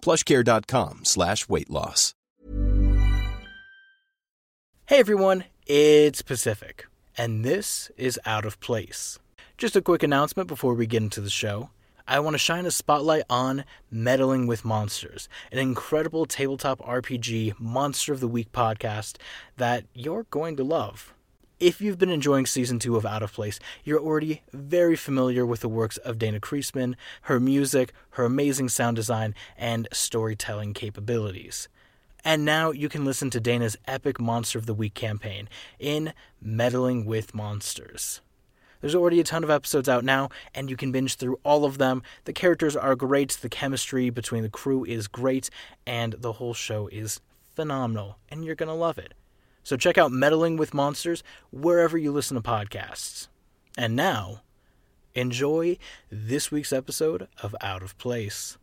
plushcare.com slash weight loss. Hey everyone, it's Pacific, and this is Out of Place. Just a quick announcement before we get into the show. I want to shine a spotlight on Meddling with Monsters, an incredible tabletop RPG Monster of the Week podcast that you're going to love. If you've been enjoying season two of Out of Place, you're already very familiar with the works of Dana Creaseman, her music, her amazing sound design, and storytelling capabilities. And now you can listen to Dana's epic Monster of the Week campaign in Meddling with Monsters. There's already a ton of episodes out now, and you can binge through all of them. The characters are great, the chemistry between the crew is great, and the whole show is phenomenal, and you're going to love it. So check out Meddling with Monsters wherever you listen to podcasts. And now, enjoy this week's episode of Out of Place.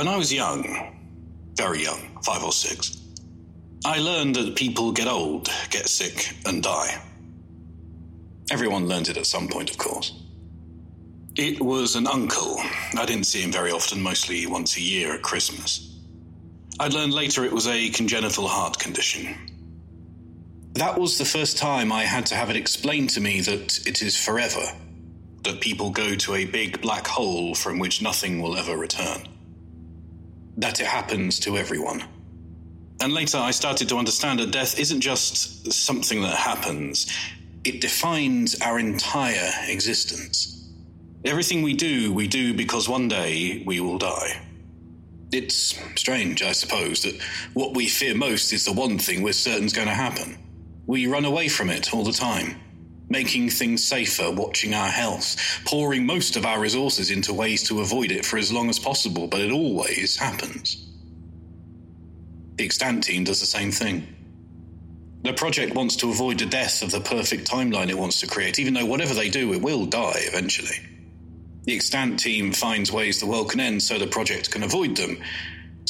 When I was young, very young, five or six, I learned that people get old, get sick, and die. Everyone learned it at some point, of course. It was an uncle. I didn't see him very often, mostly once a year at Christmas. I'd learned later it was a congenital heart condition. That was the first time I had to have it explained to me that it is forever, that people go to a big black hole from which nothing will ever return that it happens to everyone. And later I started to understand that death isn't just something that happens, it defines our entire existence. Everything we do, we do because one day we will die. It's strange, I suppose, that what we fear most is the one thing we're certain is going to happen. We run away from it all the time making things safer, watching our health, pouring most of our resources into ways to avoid it for as long as possible, but it always happens. The extant team does the same thing. The project wants to avoid the death of the perfect timeline it wants to create, even though whatever they do, it will die eventually. The extant team finds ways the world can end so the project can avoid them.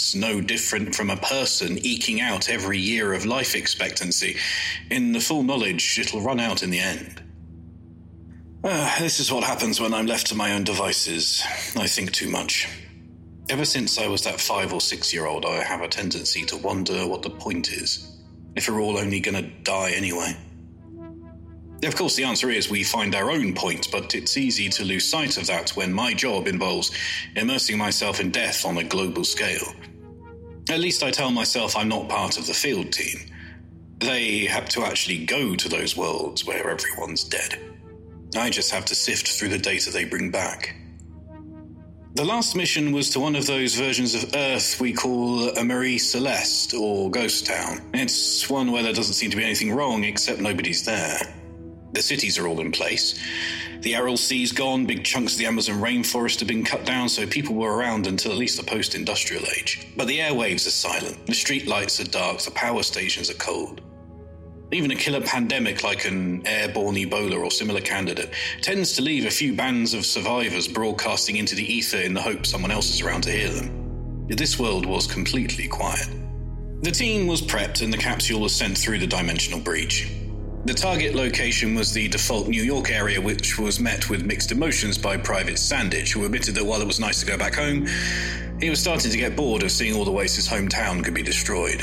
It's no different from a person eking out every year of life expectancy, in the full knowledge it'll run out in the end. Ah, this is what happens when I'm left to my own devices. I think too much. Ever since I was that five or six year old, I have a tendency to wonder what the point is. If we're all only gonna die anyway. Of course, the answer is we find our own point, but it's easy to lose sight of that when my job involves immersing myself in death on a global scale. At least I tell myself I'm not part of the field team. They have to actually go to those worlds where everyone's dead. I just have to sift through the data they bring back. The last mission was to one of those versions of Earth we call a Marie Celeste or Ghost Town. It's one where there doesn't seem to be anything wrong except nobody's there. The cities are all in place. The Aral Sea's gone, big chunks of the Amazon rainforest have been cut down, so people were around until at least the post industrial age. But the airwaves are silent, the street lights are dark, the power stations are cold. Even a killer pandemic like an airborne Ebola or similar candidate tends to leave a few bands of survivors broadcasting into the ether in the hope someone else is around to hear them. This world was completely quiet. The team was prepped and the capsule was sent through the dimensional breach. The target location was the default New York area, which was met with mixed emotions by Private Sandic, who admitted that while it was nice to go back home, he was starting to get bored of seeing all the ways his hometown could be destroyed.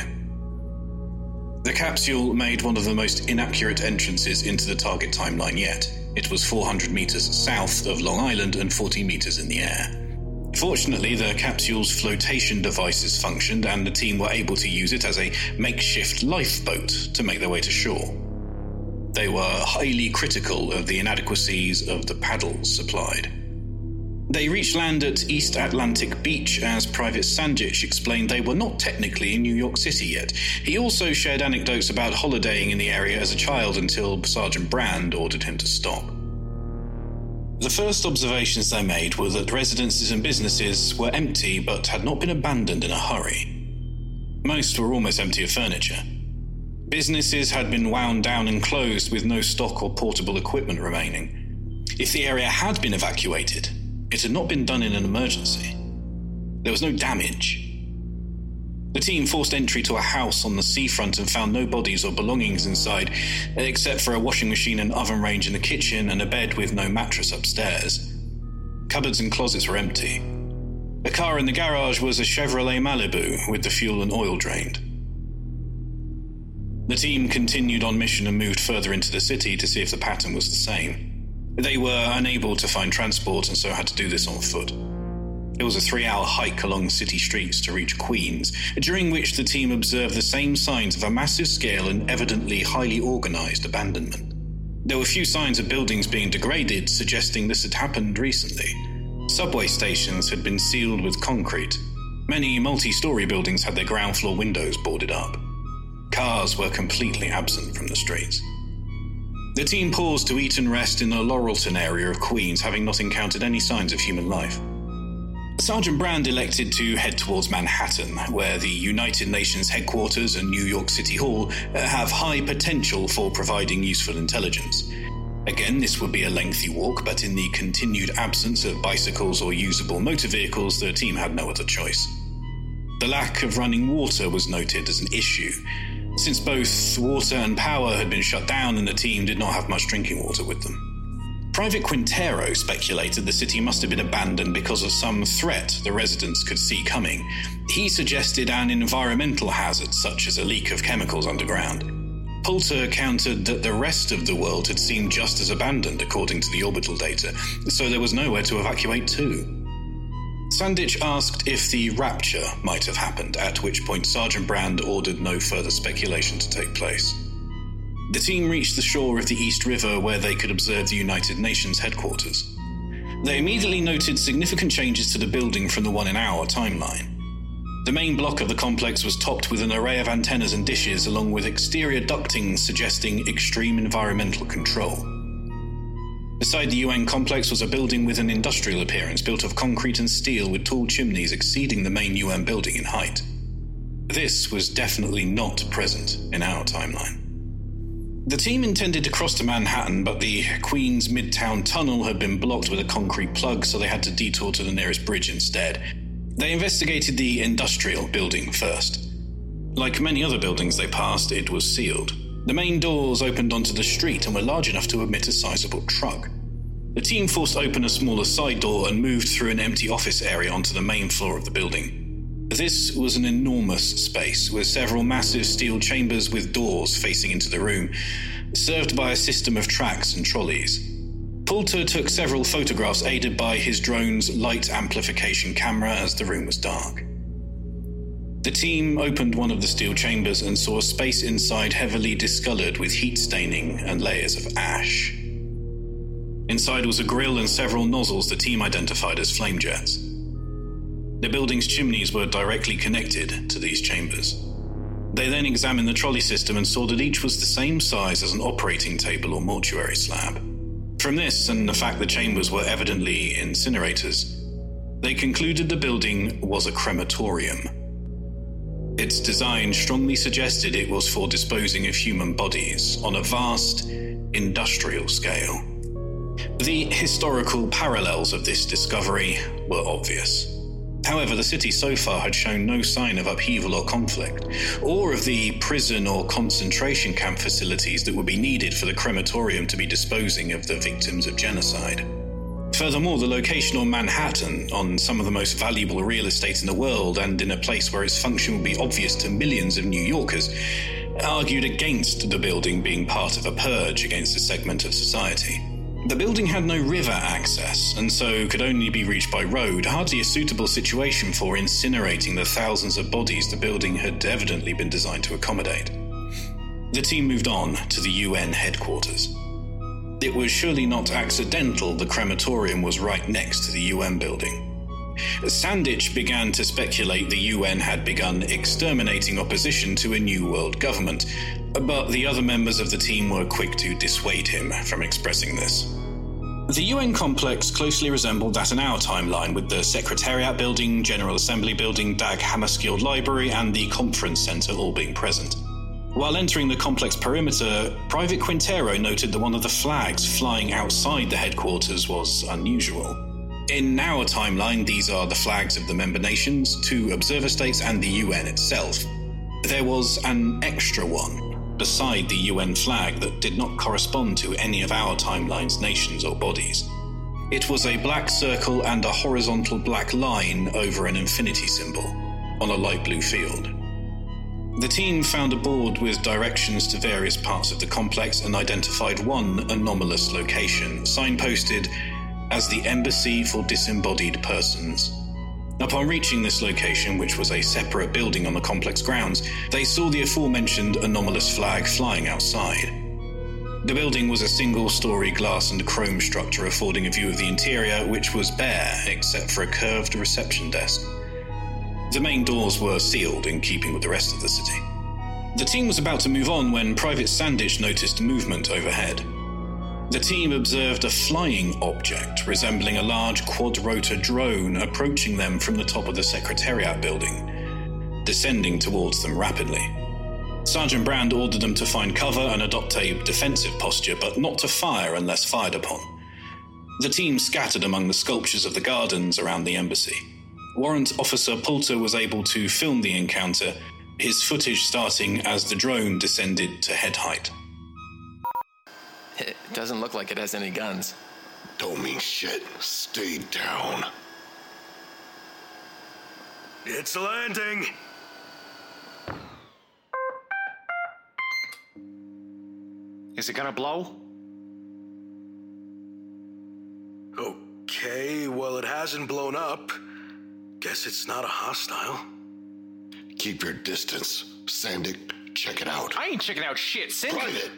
The capsule made one of the most inaccurate entrances into the target timeline yet. It was 400 meters south of Long Island and 40 meters in the air. Fortunately, the capsule's flotation devices functioned, and the team were able to use it as a makeshift lifeboat to make their way to shore. They were highly critical of the inadequacies of the paddles supplied. They reached land at East Atlantic Beach as Private Sandic explained they were not technically in New York City yet. He also shared anecdotes about holidaying in the area as a child until Sergeant Brandt ordered him to stop. The first observations they made were that residences and businesses were empty but had not been abandoned in a hurry. Most were almost empty of furniture. Businesses had been wound down and closed with no stock or portable equipment remaining. If the area had been evacuated, it had not been done in an emergency. There was no damage. The team forced entry to a house on the seafront and found no bodies or belongings inside, except for a washing machine and oven range in the kitchen and a bed with no mattress upstairs. Cupboards and closets were empty. The car in the garage was a Chevrolet Malibu with the fuel and oil drained. The team continued on mission and moved further into the city to see if the pattern was the same. They were unable to find transport and so had to do this on foot. It was a three hour hike along city streets to reach Queens, during which the team observed the same signs of a massive scale and evidently highly organized abandonment. There were few signs of buildings being degraded, suggesting this had happened recently. Subway stations had been sealed with concrete. Many multi story buildings had their ground floor windows boarded up. Cars were completely absent from the streets. The team paused to eat and rest in the Laurelton area of Queens, having not encountered any signs of human life. Sergeant Brandt elected to head towards Manhattan, where the United Nations headquarters and New York City Hall uh, have high potential for providing useful intelligence. Again, this would be a lengthy walk, but in the continued absence of bicycles or usable motor vehicles, the team had no other choice. The lack of running water was noted as an issue, since both water and power had been shut down and the team did not have much drinking water with them. Private Quintero speculated the city must have been abandoned because of some threat the residents could see coming. He suggested an environmental hazard, such as a leak of chemicals underground. Poulter countered that the rest of the world had seemed just as abandoned according to the orbital data, so there was nowhere to evacuate to. Sandic asked if the rapture might have happened, at which point Sergeant Brandt ordered no further speculation to take place. The team reached the shore of the East River where they could observe the United Nations headquarters. They immediately noted significant changes to the building from the one in our timeline. The main block of the complex was topped with an array of antennas and dishes, along with exterior ducting suggesting extreme environmental control. Beside the UN complex was a building with an industrial appearance built of concrete and steel with tall chimneys exceeding the main UN building in height. This was definitely not present in our timeline. The team intended to cross to Manhattan, but the Queens Midtown Tunnel had been blocked with a concrete plug, so they had to detour to the nearest bridge instead. They investigated the industrial building first. Like many other buildings they passed, it was sealed. The main doors opened onto the street and were large enough to admit a sizable truck. The team forced open a smaller side door and moved through an empty office area onto the main floor of the building. This was an enormous space with several massive steel chambers with doors facing into the room, served by a system of tracks and trolleys. Poulter took several photographs aided by his drone's light amplification camera as the room was dark. The team opened one of the steel chambers and saw a space inside heavily discolored with heat staining and layers of ash. Inside was a grill and several nozzles the team identified as flame jets. The building's chimneys were directly connected to these chambers. They then examined the trolley system and saw that each was the same size as an operating table or mortuary slab. From this, and the fact the chambers were evidently incinerators, they concluded the building was a crematorium. Its design strongly suggested it was for disposing of human bodies on a vast, industrial scale. The historical parallels of this discovery were obvious. However, the city so far had shown no sign of upheaval or conflict, or of the prison or concentration camp facilities that would be needed for the crematorium to be disposing of the victims of genocide. Furthermore, the location on Manhattan, on some of the most valuable real estate in the world, and in a place where its function would be obvious to millions of New Yorkers, argued against the building being part of a purge against a segment of society. The building had no river access, and so could only be reached by road, hardly a suitable situation for incinerating the thousands of bodies the building had evidently been designed to accommodate. The team moved on to the UN headquarters. It was surely not accidental the crematorium was right next to the UN building. Sandic began to speculate the UN had begun exterminating opposition to a new world government, but the other members of the team were quick to dissuade him from expressing this. The UN complex closely resembled that in our timeline, with the Secretariat Building, General Assembly Building, Dag Hammarskjöld Library, and the Conference Center all being present. While entering the complex perimeter, Private Quintero noted that one of the flags flying outside the headquarters was unusual. In our timeline, these are the flags of the member nations, two observer states, and the UN itself. There was an extra one beside the UN flag that did not correspond to any of our timeline's nations or bodies. It was a black circle and a horizontal black line over an infinity symbol on a light blue field. The team found a board with directions to various parts of the complex and identified one anomalous location, signposted as the Embassy for Disembodied Persons. Upon reaching this location, which was a separate building on the complex grounds, they saw the aforementioned anomalous flag flying outside. The building was a single story glass and chrome structure affording a view of the interior, which was bare except for a curved reception desk. The main doors were sealed in keeping with the rest of the city. The team was about to move on when Private Sandic noticed movement overhead. The team observed a flying object resembling a large quadrotor drone approaching them from the top of the Secretariat building, descending towards them rapidly. Sergeant Brandt ordered them to find cover and adopt a defensive posture, but not to fire unless fired upon. The team scattered among the sculptures of the gardens around the embassy. Warrant Officer Poulter was able to film the encounter, his footage starting as the drone descended to head height. It doesn't look like it has any guns. Don't mean shit. Stay down. It's landing. Is it gonna blow? Okay, well, it hasn't blown up. Guess it's not a hostile. Keep your distance. Sandic, check it out. I ain't checking out shit. Send Private!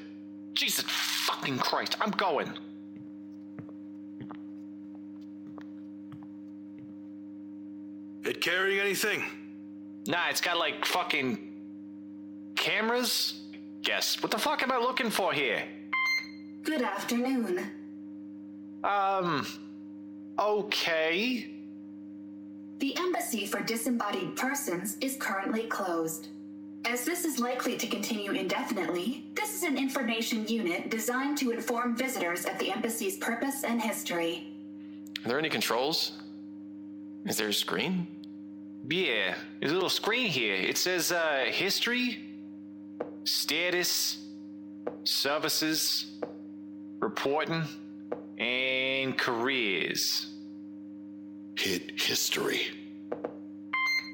Jesus fucking Christ, I'm going. It carrying anything? Nah, it's got like fucking cameras? Guess. What the fuck am I looking for here? Good afternoon. Um. Okay. The Embassy for Disembodied Persons is currently closed. As this is likely to continue indefinitely, this is an information unit designed to inform visitors of the Embassy's purpose and history. Are there any controls? Is there a screen? Yeah, there's a little screen here. It says uh, history, status, services, reporting, and careers. Hit history.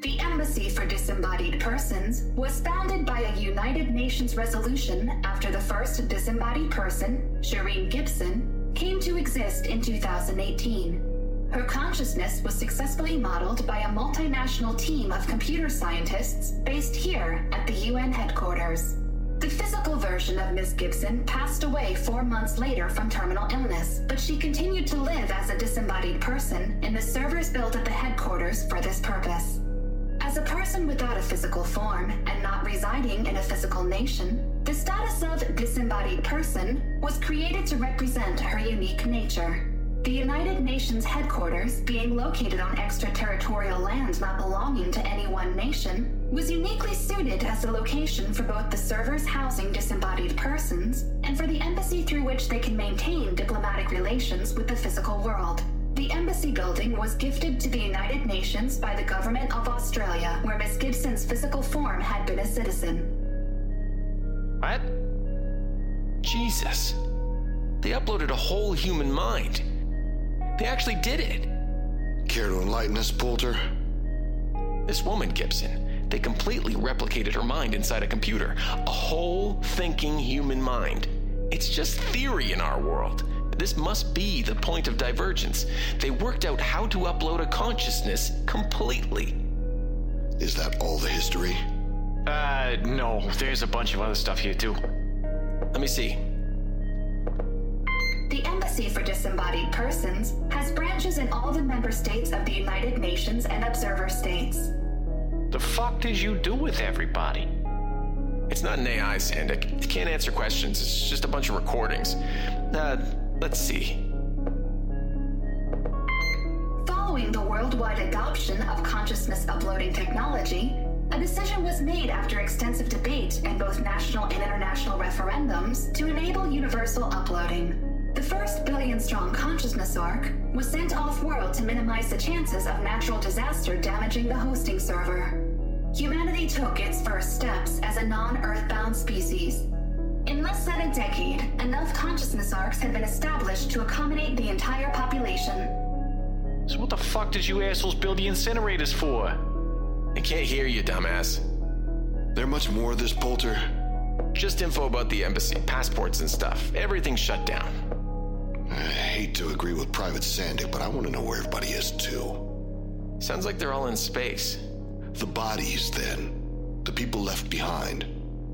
The Embassy for Disembodied Persons was founded by a United Nations resolution after the first disembodied person, Shereen Gibson, came to exist in 2018. Her consciousness was successfully modeled by a multinational team of computer scientists based here at the UN headquarters. The physical version of Ms. Gibson passed away four months later from terminal illness, but she continued to live as a disembodied person in the servers built at the headquarters for this purpose. As a person without a physical form and not residing in a physical nation, the status of disembodied person was created to represent her unique nature. The United Nations headquarters, being located on extraterritorial land not belonging to any one nation, was uniquely suited as a location for both the servers housing disembodied persons and for the embassy through which they can maintain diplomatic relations with the physical world. The embassy building was gifted to the United Nations by the government of Australia, where Miss Gibson's physical form had been a citizen. What? Jesus. They uploaded a whole human mind. They actually did it. Care to enlighten us, Poulter? This woman, Gibson, they completely replicated her mind inside a computer. A whole thinking human mind. It's just theory in our world. This must be the point of divergence. They worked out how to upload a consciousness completely. Is that all the history? Uh, no. There's a bunch of other stuff here, too. Let me see. The Embassy for Disembodied Persons has branches in all the member states of the United Nations and observer states. The fuck did you do with everybody? It's not an AI, Sandic. It can't answer questions. It's just a bunch of recordings. Uh, let's see. Following the worldwide adoption of consciousness uploading technology, a decision was made after extensive debate and both national and international referendums to enable universal uploading. The first billion strong consciousness arc was sent off world to minimize the chances of natural disaster damaging the hosting server. Humanity took its first steps as a non earthbound species. In less than a decade, enough consciousness arcs had been established to accommodate the entire population. So, what the fuck did you assholes build the incinerators for? I can't hear you, dumbass. There much more of this, Poulter? Just info about the embassy, passports and stuff. Everything's shut down. I hate to agree with Private Sandic, but I want to know where everybody is too. Sounds like they're all in space. The bodies, then. The people left behind.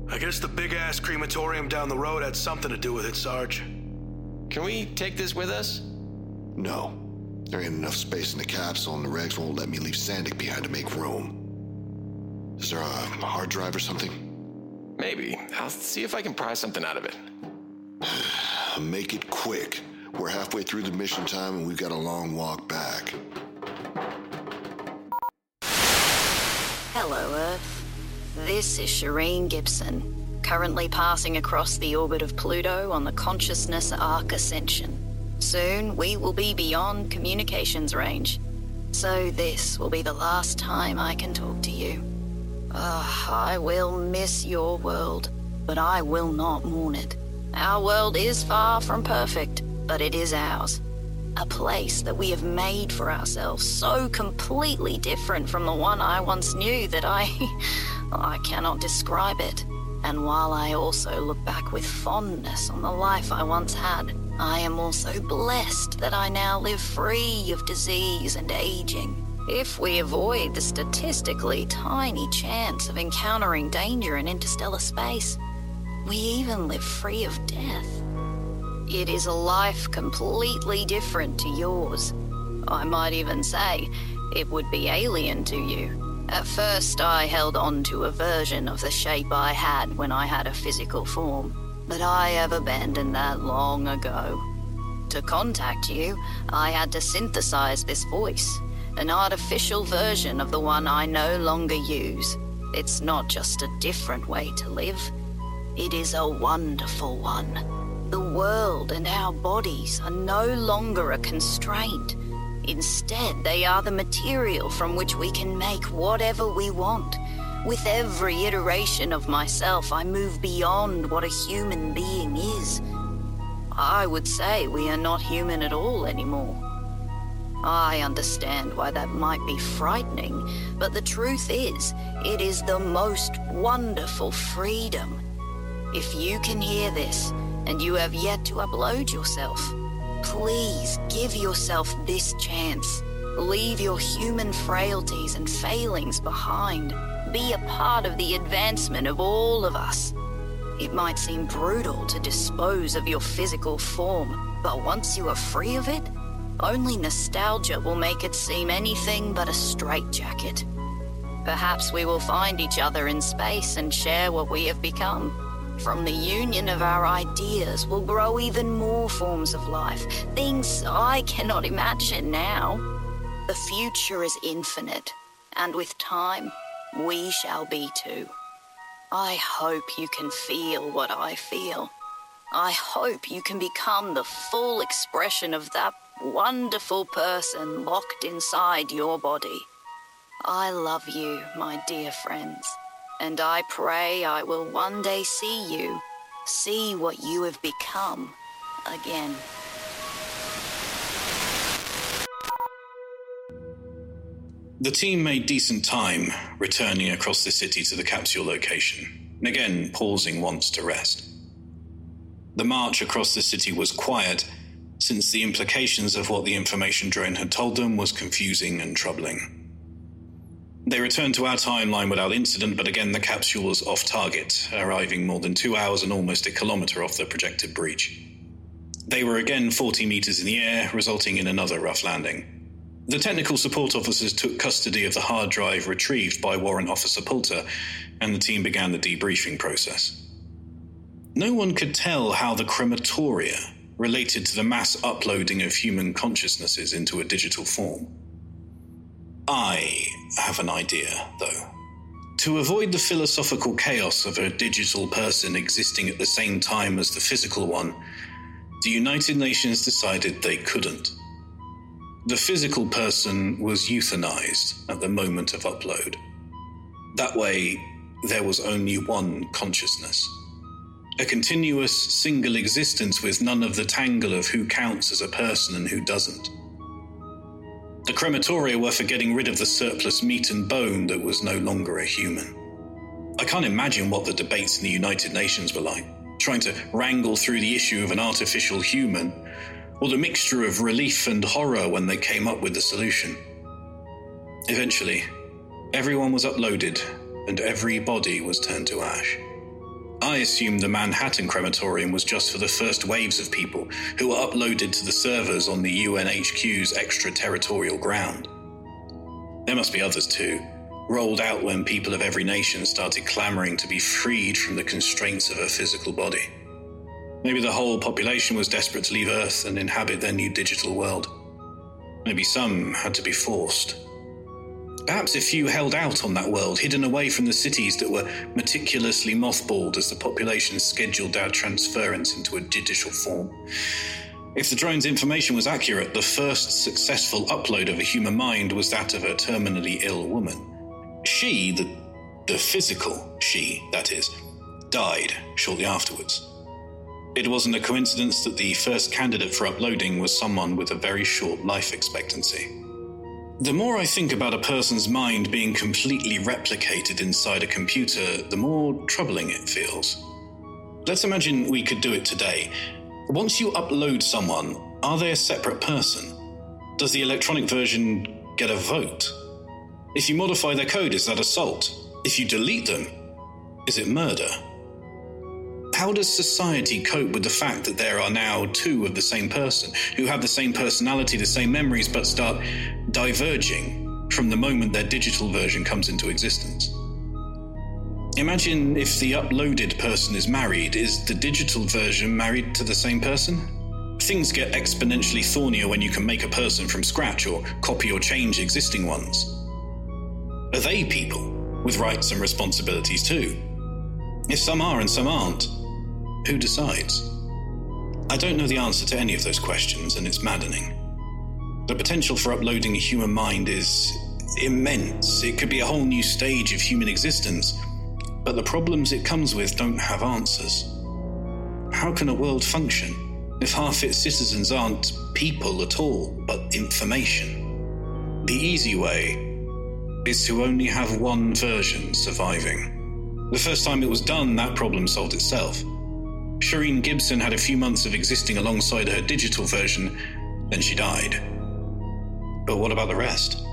I guess the big ass crematorium down the road had something to do with it, Sarge. Can we take this with us? No. There ain't enough space in the capsule, and the regs won't let me leave Sandic behind to make room. Is there a hard drive or something? Maybe. I'll see if I can pry something out of it. Make it quick. We're halfway through the mission time and we've got a long walk back. Hello, Earth. This is Shereen Gibson, currently passing across the orbit of Pluto on the Consciousness Arc Ascension. Soon, we will be beyond communications range. So, this will be the last time I can talk to you. I will miss your world, but I will not mourn it. Our world is far from perfect, but it is ours. A place that we have made for ourselves, so completely different from the one I once knew that I. I cannot describe it. And while I also look back with fondness on the life I once had, I am also blessed that I now live free of disease and aging. If we avoid the statistically tiny chance of encountering danger in interstellar space, we even live free of death. It is a life completely different to yours. I might even say it would be alien to you. At first, I held on to a version of the shape I had when I had a physical form, but I have abandoned that long ago. To contact you, I had to synthesize this voice, an artificial version of the one I no longer use. It's not just a different way to live, it is a wonderful one. World and our bodies are no longer a constraint. Instead, they are the material from which we can make whatever we want. With every iteration of myself, I move beyond what a human being is. I would say we are not human at all anymore. I understand why that might be frightening, but the truth is, it is the most wonderful freedom. If you can hear this, and you have yet to upload yourself, please give yourself this chance. Leave your human frailties and failings behind. Be a part of the advancement of all of us. It might seem brutal to dispose of your physical form, but once you are free of it, only nostalgia will make it seem anything but a straitjacket. Perhaps we will find each other in space and share what we have become. From the union of our ideas will grow even more forms of life, things I cannot imagine now. The future is infinite, and with time, we shall be too. I hope you can feel what I feel. I hope you can become the full expression of that wonderful person locked inside your body. I love you, my dear friends, and I pray I will one day see you, see what you have become again. The team made decent time returning across the city to the capsule location, and again pausing once to rest. The march across the city was quiet, since the implications of what the information drone had told them was confusing and troubling. They returned to our timeline without incident, but again the capsule was off target, arriving more than two hours and almost a kilometer off the projected breach. They were again 40 meters in the air, resulting in another rough landing. The technical support officers took custody of the hard drive retrieved by Warrant Officer Poulter, and the team began the debriefing process. No one could tell how the crematoria related to the mass uploading of human consciousnesses into a digital form. I have an idea, though. To avoid the philosophical chaos of a digital person existing at the same time as the physical one, the United Nations decided they couldn't. The physical person was euthanized at the moment of upload. That way, there was only one consciousness. A continuous single existence with none of the tangle of who counts as a person and who doesn't. The crematoria were for getting rid of the surplus meat and bone that was no longer a human. I can't imagine what the debates in the United Nations were like, trying to wrangle through the issue of an artificial human or the mixture of relief and horror when they came up with the solution. Eventually, everyone was uploaded and every body was turned to ash. I assumed the Manhattan crematorium was just for the first waves of people who were uploaded to the servers on the UNHQ's extraterritorial ground. There must be others too, rolled out when people of every nation started clamoring to be freed from the constraints of a physical body. Maybe the whole population was desperate to leave Earth and inhabit their new digital world. Maybe some had to be forced. Perhaps a few held out on that world, hidden away from the cities that were meticulously mothballed as the population scheduled our transference into a digital form. If the drone's information was accurate, the first successful upload of a human mind was that of a terminally ill woman. She, the, the physical she, that is, died shortly afterwards. It wasn't a coincidence that the first candidate for uploading was someone with a very short life expectancy. The more I think about a person's mind being completely replicated inside a computer, the more troubling it feels. Let's imagine we could do it today. Once you upload someone, are they a separate person? Does the electronic version get a vote? If you modify their code, is that assault? If you delete them, is it murder? How does society cope with the fact that there are now two of the same person who have the same personality, the same memories, but start diverging from the moment their digital version comes into existence? Imagine if the uploaded person is married, is the digital version married to the same person? Things get exponentially thornier when you can make a person from scratch or copy or change existing ones. Are they people with rights and responsibilities too? If some are and some aren't, who decides? I don't know the answer to any of those questions, and it's maddening. The potential for uploading a human mind is immense. It could be a whole new stage of human existence, but the problems it comes with don't have answers. How can a world function if half its citizens aren't people at all, but information? The easy way is to only have one version surviving. The first time it was done, that problem solved itself. Shereen Gibson had a few months of existing alongside her digital version, then she died. But what about the rest?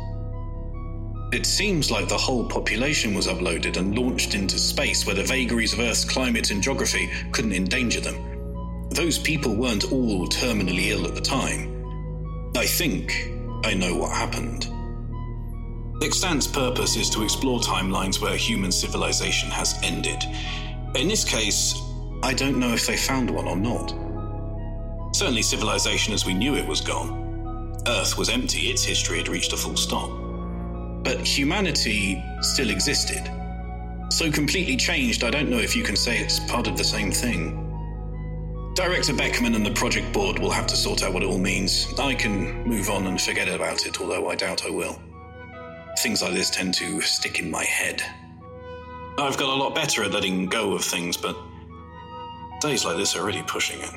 It seems like the whole population was uploaded and launched into space where the vagaries of Earth's climate and geography couldn't endanger them. Those people weren't all terminally ill at the time. I think I know what happened. Extant's purpose is to explore timelines where human civilization has ended. In this case, I don't know if they found one or not. Certainly, civilization as we knew it was gone. Earth was empty, its history had reached a full stop. But humanity still existed. So completely changed, I don't know if you can say it's part of the same thing. Director Beckman and the project board will have to sort out what it all means. I can move on and forget about it, although I doubt I will. Things like this tend to stick in my head. I've got a lot better at letting go of things, but days like this are really pushing it.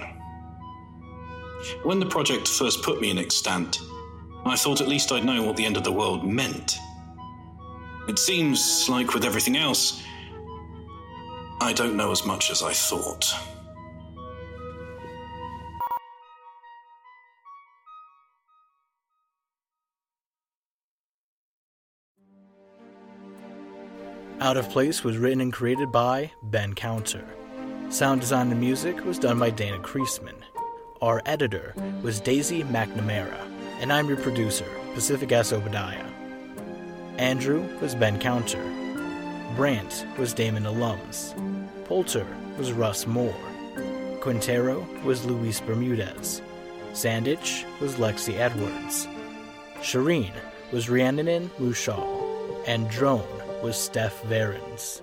When the project first put me in extant, I thought at least I'd know what the end of the world meant. It seems like with everything else, I don't know as much as I thought. Out of Place was written and created by Ben Counter. Sound design and music was done by Dana Creaseman. Our editor was Daisy McNamara, and I'm your producer, Pacific S. Obadiah. Andrew was Ben Counter. Brandt was Damon Alums. Poulter was Russ More. Quintero was Luis Bermudez. Sandic was Lexi Edwards. Shereen was Rhiannon Moushall. And Drone was Steph Varens.